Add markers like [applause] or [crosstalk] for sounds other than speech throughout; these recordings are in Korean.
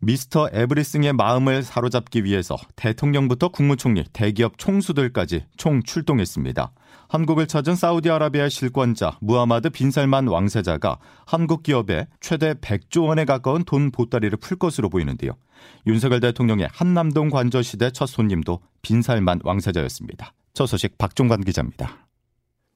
미스터 에브리싱의 마음을 사로잡기 위해서 대통령부터 국무총리, 대기업 총수들까지 총 출동했습니다. 한국을 찾은 사우디아라비아 실권자 무하마드 빈살만 왕세자가 한국 기업에 최대 100조 원에 가까운 돈 보따리를 풀 것으로 보이는데요. 윤석열 대통령의 한남동 관저 시대 첫 손님도 빈살만 왕세자였습니다. 저 소식 박종관 기자입니다.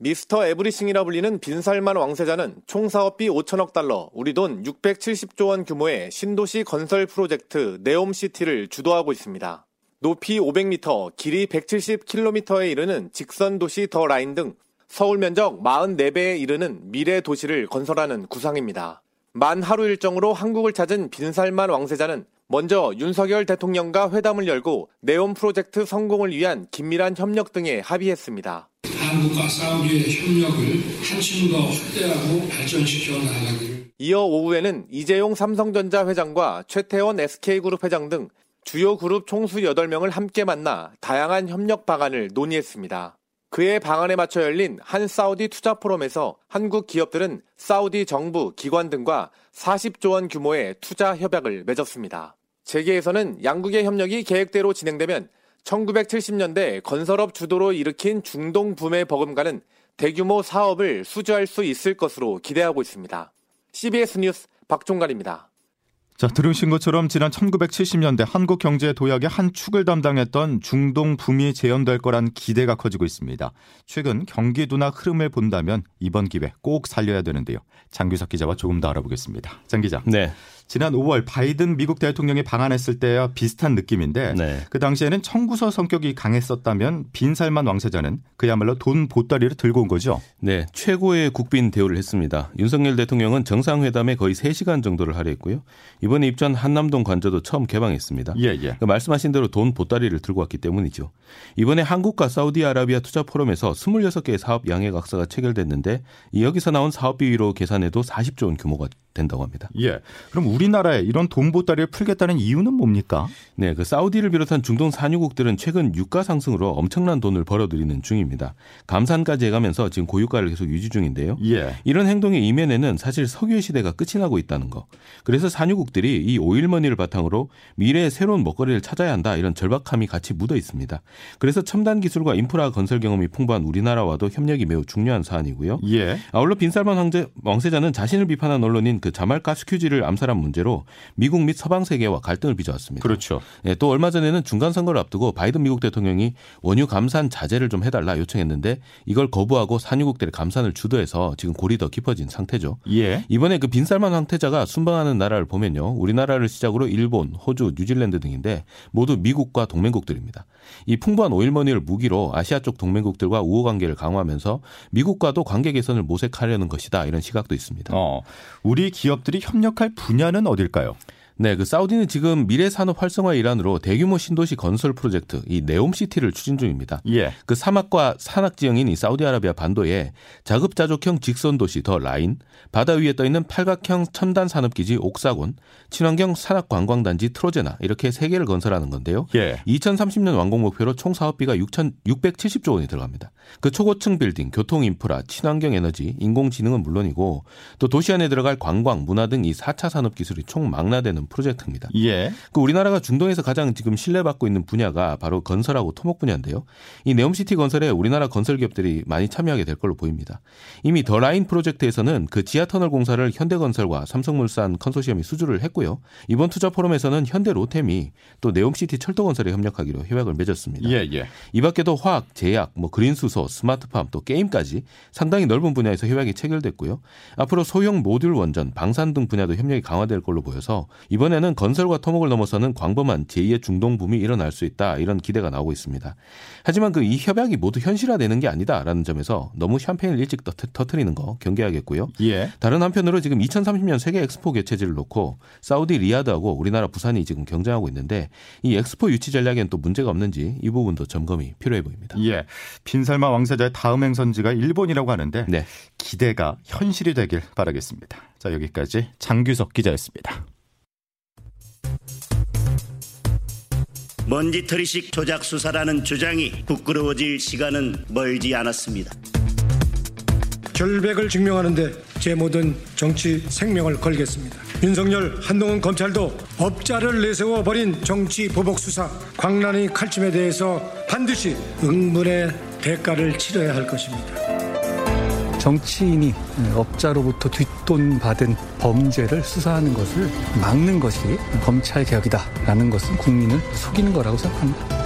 Mr. Everything이라 불리는 빈살만 왕세자는 총 사업비 5천억 달러, 우리 돈 670조 원 규모의 신도시 건설 프로젝트 네옴시티를 주도하고 있습니다. 높이 500m, 길이 170km에 이르는 직선 도시 더 라인 등 서울 면적 44배에 이르는 미래 도시를 건설하는 구상입니다. 만 하루 일정으로 한국을 찾은 빈살만 왕세자는 먼저 윤석열 대통령과 회담을 열고 네옴 프로젝트 성공을 위한 긴밀한 협력 등에 합의했습니다. 한국과 사우디의 협력을 한층 더 확대하고 발전시켜 나가기를. 이어 오후에는 이재용 삼성전자 회장과 최태원 SK그룹 회장 등 주요 그룹 총수 8명을 함께 만나 다양한 협력 방안을 논의했습니다. 그의 방안에 맞춰 열린 한 사우디 투자 포럼에서 한국 기업들은 사우디 정부, 기관 등과 40조 원 규모의 투자 협약을 맺었습니다. 재계에서는 양국의 협력이 계획대로 진행되면 1970년대 건설업 주도로 일으킨 중동 붐의 버금가는 대규모 사업을 수주할 수 있을 것으로 기대하고 있습니다. CBS 뉴스 박종관입니다. 자, 들으신 것처럼 지난 1970년대 한국 경제 도약의 한 축을 담당했던 중동 붐이 재현될 거란 기대가 커지고 있습니다. 최근 경기 둔화 흐름을 본다면 이번 기회 꼭 살려야 되는데요. 장규석 기자와 조금 더 알아보겠습니다. 장 기자. 네. 지난 5월 바이든 미국 대통령이 방한했을 때와 비슷한 느낌인데 네. 그 당시에는 청구서 성격이 강했었다면 빈살만 왕세자는 그야말로 돈 보따리를 들고 온 거죠. 네, 최고의 국빈 대우를 했습니다. 윤석열 대통령은 정상회담에 거의 3시간 정도를 할애했고요. 이번에 입주한 한남동 관저도 처음 개방했습니다. 예, 예. 그 말씀하신 대로 돈 보따리를 들고 왔기 때문이죠. 이번에 한국과 사우디아라비아 투자 포럼에서 26개의 사업 양해 각서가 체결됐는데 여기서 나온 사업비 위로 계산해도 40조 원 규모가 된다고 합니다. 예. 그럼 우리 나라에 이런 돈 보따리를 풀겠다는 이유는 뭡니까? 네, 그 사우디를 비롯한 중동 산유국들은 최근 유가 상승으로 엄청난 돈을 벌어들이는 중입니다. 감산까지 해가면서 지금 고유가를 계속 유지 중인데요. 예. 이런 행동의 이면에는 사실 석유의 시대가 끝이 나고 있다는 거. 그래서 산유국들이 이 오일머니를 바탕으로 미래의 새로운 먹거리를 찾아야 한다 이런 절박함이 같이 묻어 있습니다. 그래서 첨단 기술과 인프라 건설 경험이 풍부한 우리나라와도 협력이 매우 중요한 사안이고요. 예. 아울러 빈살만 황제, 왕세자는 자신을 비판한 언론인 그 자말 카슈끄지를 암살한 문제로 미국 및 서방 세계와 갈등을 빚어왔습니다. 그렇죠. 예, 또 얼마 전에는 중간 선거를 앞두고 바이든 미국 대통령이 원유 감산 자제를 좀 해달라 요청했는데 이걸 거부하고 산유국들의 감산을 주도해서 지금 골이 더 깊어진 상태죠. 예. 이번에 그 빈살만 황태자가 순방하는 나라를 보면요. 우리나라를 시작으로 일본, 호주, 뉴질랜드 등인데 모두 미국과 동맹국들입니다. 이 풍부한 오일머니를 무기로 아시아 쪽 동맹국들과 우호 관계를 강화하면서 미국과도 관계 개선을 모색하려는 것이다. 이런 시각도 있습니다. 어, 우리 기업들이 협력할 분야는 어딜까요? 네, 그 사우디는 지금 미래 산업 활성화 일환으로 대규모 신도시 건설 프로젝트 이 네옴 시티를 추진 중입니다. 예. 그 사막과 산악 지형인 이 사우디아라비아 반도에 자급자족형 직선 도시 더 라인, 바다 위에 떠 있는 팔각형 첨단 산업 기지 옥사곤, 친환경 산악 관광 단지 트로제나 이렇게 세 개를 건설하는 건데요. 예. 2030년 완공 목표로 총 사업비가 6,670조 원이 들어갑니다. 그 초고층 빌딩, 교통 인프라, 친환경 에너지, 인공지능은 물론이고 또 도시 안에 들어갈 관광, 문화 등 이 4차 산업 기술이 총 망라되는 프로젝트입니다. 예. 그 우리나라가 중동에서 가장 지금 신뢰받고 있는 분야가 바로 건설하고 토목 분야인데요. 이 네옴시티 건설에 우리나라 건설 기업들이 많이 참여하게 될 걸로 보입니다. 이미 더 라인 프로젝트에서는 그 지하 터널 공사를 현대건설과 삼성물산 컨소시엄이 수주를 했고요. 이번 투자 포럼에서는 현대 로템이 또 네옴시티 철도 건설에 협력하기로 협약을 맺었습니다. 예, 예. 이 밖에도 화학, 제약, 뭐 그린 수소, 스마트팜 또 게임까지 상당히 넓은 분야에서 협약이 체결됐고요. 앞으로 소형 모듈 원전, 방산 등 분야도 협력이 강화될 걸로 보여서 이번 이번에는 건설과 토목을 넘어서는 광범한 제2의 중동 붐이 일어날 수 있다 이런 기대가 나오고 있습니다. 하지만 그 이 협약이 모두 현실화되는 게 아니다라는 점에서 너무 샴페인을 일찍 터트리는 거 경계하겠고요. 예. 다른 한편으로 지금 2030년 세계 엑스포 개최지를 놓고 사우디 리야드하고 우리나라 부산이 지금 경쟁하고 있는데 이 엑스포 유치 전략엔 또 문제가 없는지 이 부분도 점검이 필요해 보입니다. 예. 빈살마 왕세자의 다음 행선지가 일본이라고 하는데 네. 기대가 현실이 되길 바라겠습니다. 자, 여기까지 장규석 기자였습니다. 먼지털이식 조작 수사라는 주장이 부끄러워질 시간은 멀지 않았습니다. 결백을 증명하는데 제 모든 정치 생명을 걸겠습니다. 윤석열 한동훈 검찰도 업자를 내세워 버린 정치 보복 수사 광란의 칼춤에 대해서 반드시 응분의 대가를 치러야 할 것입니다. 정치인이 업자로부터 뒷돈 받은 범죄를 수사하는 것을 막는 것이 검찰 개혁이다라는 것은 국민을 속이는 거라고 생각합니다.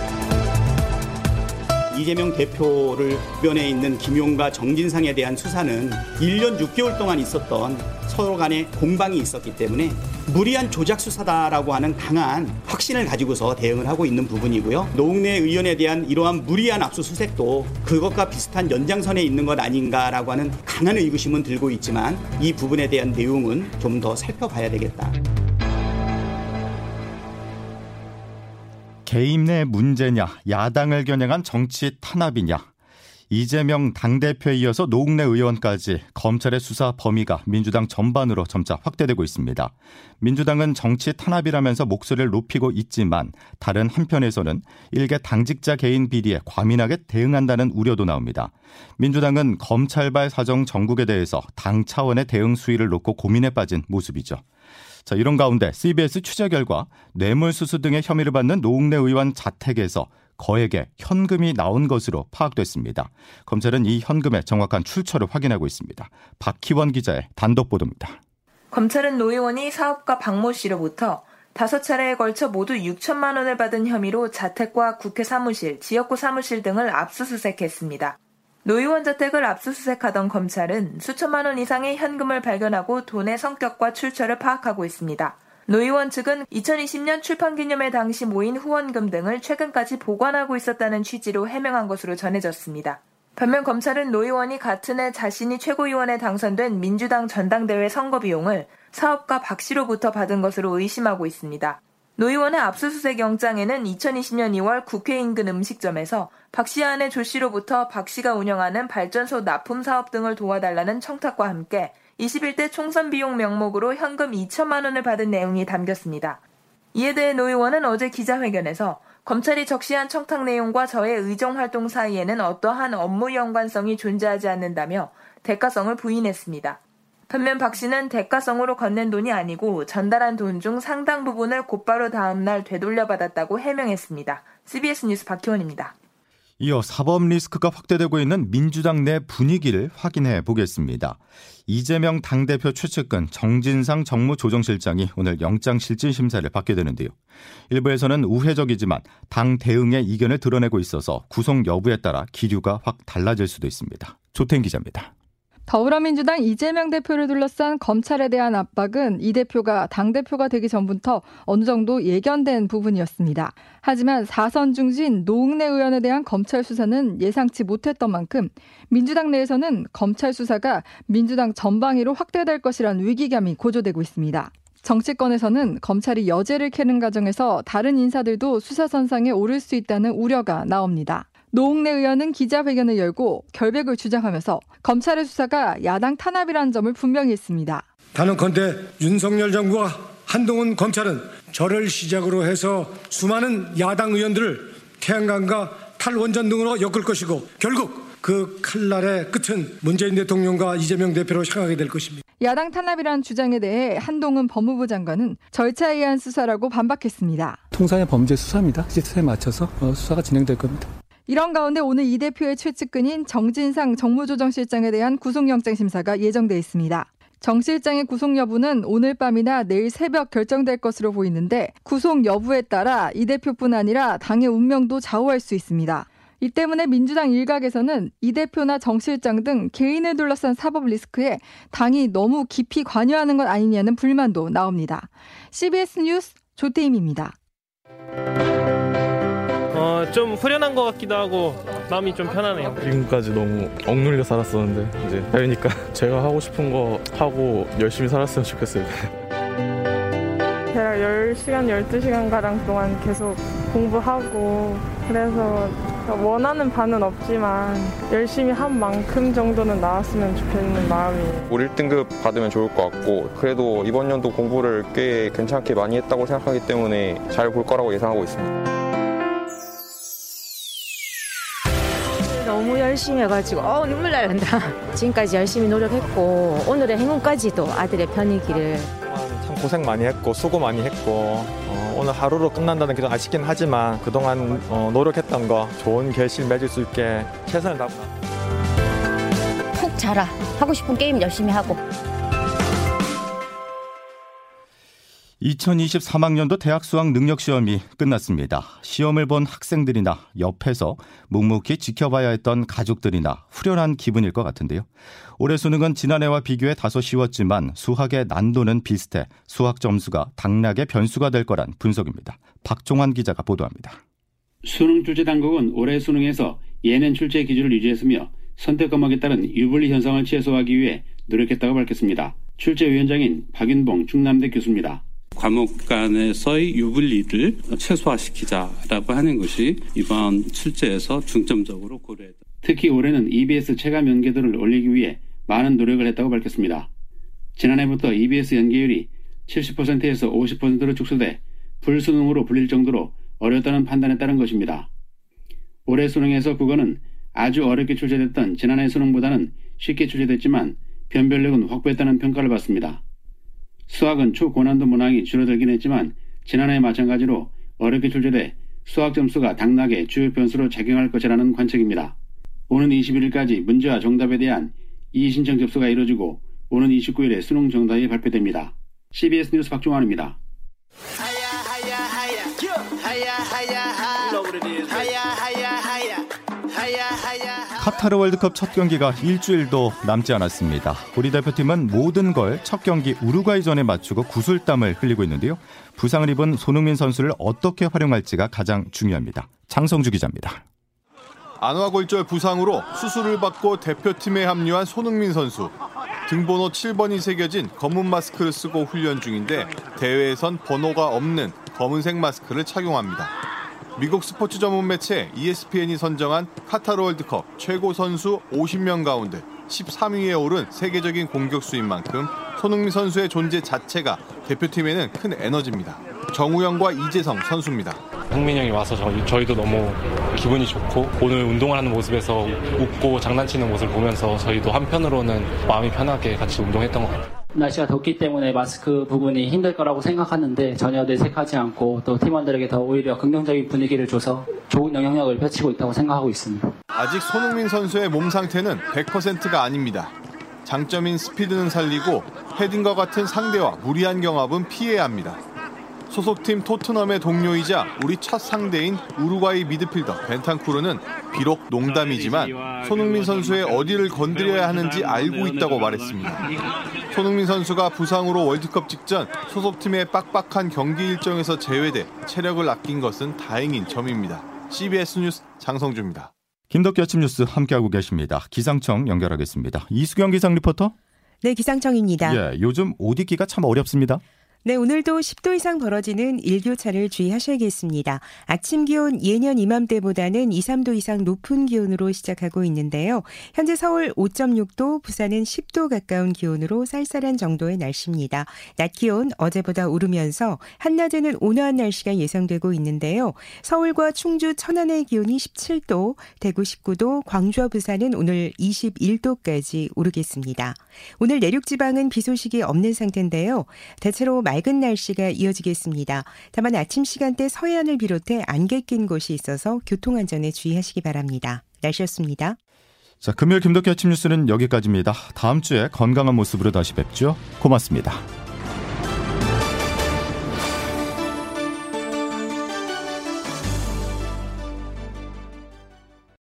이재명 대표를 면에 있는 김용과 정진상에 대한 수사는 1년 6개월 동안 있었던 서로 간의 공방이 있었기 때문에 무리한 조작 수사다라고 하는 강한 확신을 가지고서 대응을 하고 있는 부분이고요. 노웅래 의원에 대한 이러한 무리한 압수수색도 그것과 비슷한 연장선에 있는 것 아닌가라고 하는 강한 의구심은 들고 있지만 이 부분에 대한 내용은 좀 더 살펴봐야 되겠다. 개인 내 문제냐, 야당을 겨냥한 정치 탄압이냐. 이재명 당대표에 이어서 노웅래 의원까지 검찰의 수사 범위가 민주당 전반으로 점차 확대되고 있습니다. 민주당은 정치 탄압이라면서 목소리를 높이고 있지만 다른 한편에서는 일개 당직자 개인 비리에 과민하게 대응한다는 우려도 나옵니다. 민주당은 검찰발 사정 정국에 대해서 당 차원의 대응 수위를 놓고 고민에 빠진 모습이죠. 자, 이런 가운데 CBS 취재 결과 뇌물수수 등의 혐의를 받는 노웅래 의원 자택에서 거액의 현금이 나온 것으로 파악됐습니다. 검찰은 이 현금의 정확한 출처를 확인하고 있습니다. 박희원 기자의 단독 보도입니다. 검찰은 노 의원이 사업가 박모 씨로부터 다섯 차례에 걸쳐 모두 6천만 원을 받은 혐의로 자택과 국회 사무실, 지역구 사무실 등을 압수수색했습니다. 노 의원 자택을 압수수색하던 검찰은 수천만 원 이상의 현금을 발견하고 돈의 성격과 출처를 파악하고 있습니다. 노 의원 측은 2020년 출판 기념회 당시 모인 후원금 등을 최근까지 보관하고 있었다는 취지로 해명한 것으로 전해졌습니다. 반면 검찰은 노 의원이 같은 해 자신이 최고위원에 당선된 민주당 전당대회 선거 비용을 사업가 박 씨로부터 받은 것으로 의심하고 있습니다. 노 의원의 압수수색 영장에는 2020년 2월 국회 인근 음식점에서 박 씨 아내 조 씨로부터 박 씨가 운영하는 발전소 납품 사업 등을 도와달라는 청탁과 함께 21대 총선 비용 명목으로 현금 2천만 원을 받은 내용이 담겼습니다. 이에 대해 노 의원은 어제 기자회견에서 검찰이 적시한 청탁 내용과 저의 의정 활동 사이에는 어떠한 업무 연관성이 존재하지 않는다며 대가성을 부인했습니다. 반면 박 씨는 대가성으로 건넨 돈이 아니고 전달한 돈 중 상당 부분을 곧바로 다음날 되돌려 받았다고 해명했습니다. CBS 뉴스 박희원입니다. 이어 사법 리스크가 확대되고 있는 민주당 내 분위기를 확인해 보겠습니다. 이재명 당대표 최측근 정진상 정무조정실장이 오늘 영장실질심사를 받게 되는데요. 일부에서는 우회적이지만 당 대응의 이견을 드러내고 있어서 구속 여부에 따라 기류가 확 달라질 수도 있습니다. 조태인 기자입니다. 더불어민주당 이재명 대표를 둘러싼 검찰에 대한 압박은 이 대표가 당대표가 되기 전부터 어느 정도 예견된 부분이었습니다. 하지만 사선 중진 노웅래 의원에 대한 검찰 수사는 예상치 못했던 만큼 민주당 내에서는 검찰 수사가 민주당 전방위로 확대될 것이란 위기감이 고조되고 있습니다. 정치권에서는 검찰이 여죄를 캐는 과정에서 다른 인사들도 수사선상에 오를 수 있다는 우려가 나옵니다. 노웅래 의원은 기자회견을 열고 결백을 주장하면서 검찰의 수사가 야당 탄압이라는 점을 분명히 했습니다. 단언컨대 윤석열 정부와 한동훈 검찰은 저를 시작으로 해서 수많은 야당 의원들을 태양광과 탈원전 등으로 엮을 것이고 결국 그 칼날의 끝은 문재인 대통령과 이재명 대표로 향하게 될 것입니다. 야당 탄압이라는 주장에 대해 한동훈 법무부 장관은 절차에 의한 수사라고 반박했습니다. 통상의 범죄 수사입니다. 시스템에 맞춰서 어, 수사가 진행될 겁니다. 이런 가운데 오늘 이 대표의 최측근인 정진상 정무조정실장에 대한 구속영장 심사가 예정돼 있습니다. 정 실장의 구속 여부는 오늘 밤이나 내일 새벽 결정될 것으로 보이는데 구속 여부에 따라 이 대표뿐 아니라 당의 운명도 좌우할 수 있습니다. 이 때문에 민주당 일각에서는 이 대표나 정 실장 등 개인을 둘러싼 사법 리스크에 당이 너무 깊이 관여하는 것 아니냐는 불만도 나옵니다. CBS 뉴스 조태임입니다. 어, 좀 후련한 것 같기도 하고 마음이 좀 편하네요. 지금까지 너무 억눌려 살았었는데 이제 배우니까 [laughs] 제가 하고 싶은 거 하고 열심히 살았으면 좋겠어요. 제가 10시간, 12시간 가량 동안 계속 공부하고 그래서 원하는 바는 없지만 열심히 한 만큼 정도는 나왔으면 좋겠는 마음이에요. 올 1등급 받으면 좋을 것 같고 그래도 이번 연도 공부를 꽤 괜찮게 많이 했다고 생각하기 때문에 잘 볼 거라고 예상하고 있습니다. 너무 열심히 해가지고 어 눈물 날란다. 지금까지 열심히 노력했고 오늘의 행운까지도 아들의 편이기를. 참 고생 많이 했고 수고 많이 했고 어, 오늘 하루로 끝난다는 게좀 아쉽긴 하지만 그동안 어, 노력했던 거 좋은 결실 맺을 수 있게 최선을 다하고 푹 자라 하고 싶은 게임 열심히 하고 2023학년도 대학 수학 능력 시험이 끝났습니다. 시험을 본 학생들이나 옆에서 묵묵히 지켜봐야 했던 가족들이나 후련한 기분일 것 같은데요. 올해 수능은 지난해와 비교해 다소 쉬웠지만 수학의 난도는 비슷해 수학 점수가 당락의 변수가 될 거란 분석입니다. 박종환 기자가 보도합니다. 수능 출제 당국은 올해 수능에서 예년 출제 기준을 유지했으며 선택 과목에 따른 유불리 현상을 최소화하기 위해 노력했다고 밝혔습니다. 출제위원장인 박윤봉 충남대 교수입니다. 과목 간에서의 유불리를 최소화시키자라고 하는 것이 이번 출제에서 중점적으로 고려했다. 특히 올해는 EBS 체감 연계도를 올리기 위해 많은 노력을 했다고 밝혔습니다. 지난해부터 EBS 연계율이 70%에서 50%로 축소돼 불수능으로 불릴 정도로 어렵다는 판단에 따른 것입니다. 올해 수능에서 국어는 아주 어렵게 출제됐던 지난해 수능보다는 쉽게 출제됐지만 변별력은 확보했다는 평가를 받습니다. 수학은 초고난도 문항이 줄어들긴 했지만 지난해에 마찬가지로 어렵게 출제돼 수학 점수가 당락의 주요 변수로 작용할 것이라는 관측입니다. 오는 21일까지 문제와 정답에 대한 이의신청 접수가 이루어지고 오는 29일에 수능 정답이 발표됩니다. CBS 뉴스 박종환입니다. 카타르 월드컵 첫 경기가 일주일도 남지 않았습니다. 우리 대표팀은 모든 걸 첫 경기 우루과이전에 맞추고 구슬땀을 흘리고 있는데요. 부상을 입은 손흥민 선수를 어떻게 활용할지가 가장 중요합니다. 장성주 기자입니다. 안화골절 부상으로 수술을 받고 대표팀에 합류한 손흥민 선수. 등번호 7번이 새겨진 검은 마스크를 쓰고 훈련 중인데 대회에선 번호가 없는 검은색 마스크를 착용합니다. 미국 스포츠 전문 매체 ESPN이 선정한 카타르 월드컵 최고 선수 50명 가운데 13위에 오른 세계적인 공격수인 만큼 손흥민 선수의 존재 자체가 대표팀에는 큰 에너지입니다. 정우영과 이재성 선수입니다. 흥민이 형이 와서 저희, 저희 도 너무 기분이 좋고 오늘 운동을 하는 모습에서 웃고 장난치는 모습을 보면서 저희도 한편으로는 마음이 편하게 같이 운동했던 것 같아요. 날씨가 덥기 때문에 마스크 부분이 힘들 거라고 생각하는데 전혀 내색하지 않고 또 팀원들에게 더 오히려 긍정적인 분위기를 줘서 좋은 영향력을 펼치고 있다고 생각하고 있습니다. 아직 손흥민 선수의 몸 상태는 100%가 아닙니다. 장점인 스피드는 살리고 헤딩과 같은 상대와 무리한 경합은 피해야 합니다. 소속팀 토트넘의 동료이자 우리 첫 상대인 우루과이 미드필더 벤탄쿠르는 비록 농담이지만 손흥민 선수의 어디를 건드려야 하는지 알고 있다고 말했습니다. 손흥민 선수가 부상으로 월드컵 직전 소속팀의 빡빡한 경기 일정에서 제외돼 체력을 아낀 것은 다행인 점입니다. CBS 뉴스 장성주입니다. 김덕기 아침 뉴스 함께하고 계십니다. 기상청 연결하겠습니다. 이수경 기상 리포터. 네, 기상청입니다. 예, 요즘 옷 입기가 참 어렵습니다. 네, 오늘도 10도 이상 벌어지는 일교차를 주의하셔야겠습니다. 아침 기온 예년 이맘때보다는 2, 3도 이상 높은 기온으로 시작하고 있는데요. 현재 서울 5.6도, 부산은 10도 가까운 기온으로 쌀쌀한 정도의 날씨입니다. 낮 기온 어제보다 오르면서 한낮에는 온화한 날씨가 예상되고 있는데요. 서울과 충주, 천안의 기온이 17도, 대구 19도, 광주와 부산은 오늘 21도까지 오르겠습니다. 오늘 내륙 지방은 비 소식이 없는 상태인데요. 대체로 맑은 날씨가 이어지겠습니다. 다만 아침 시간대 서해안을 비롯해 안개 낀 곳이 있어서 교통안전에 주의하시기 바랍니다. 날씨였습니다. 자, 금요일 김덕기 아침 뉴스는 여기까지입니다. 다음 주에 건강한 모습으로 다시 뵙죠. 고맙습니다.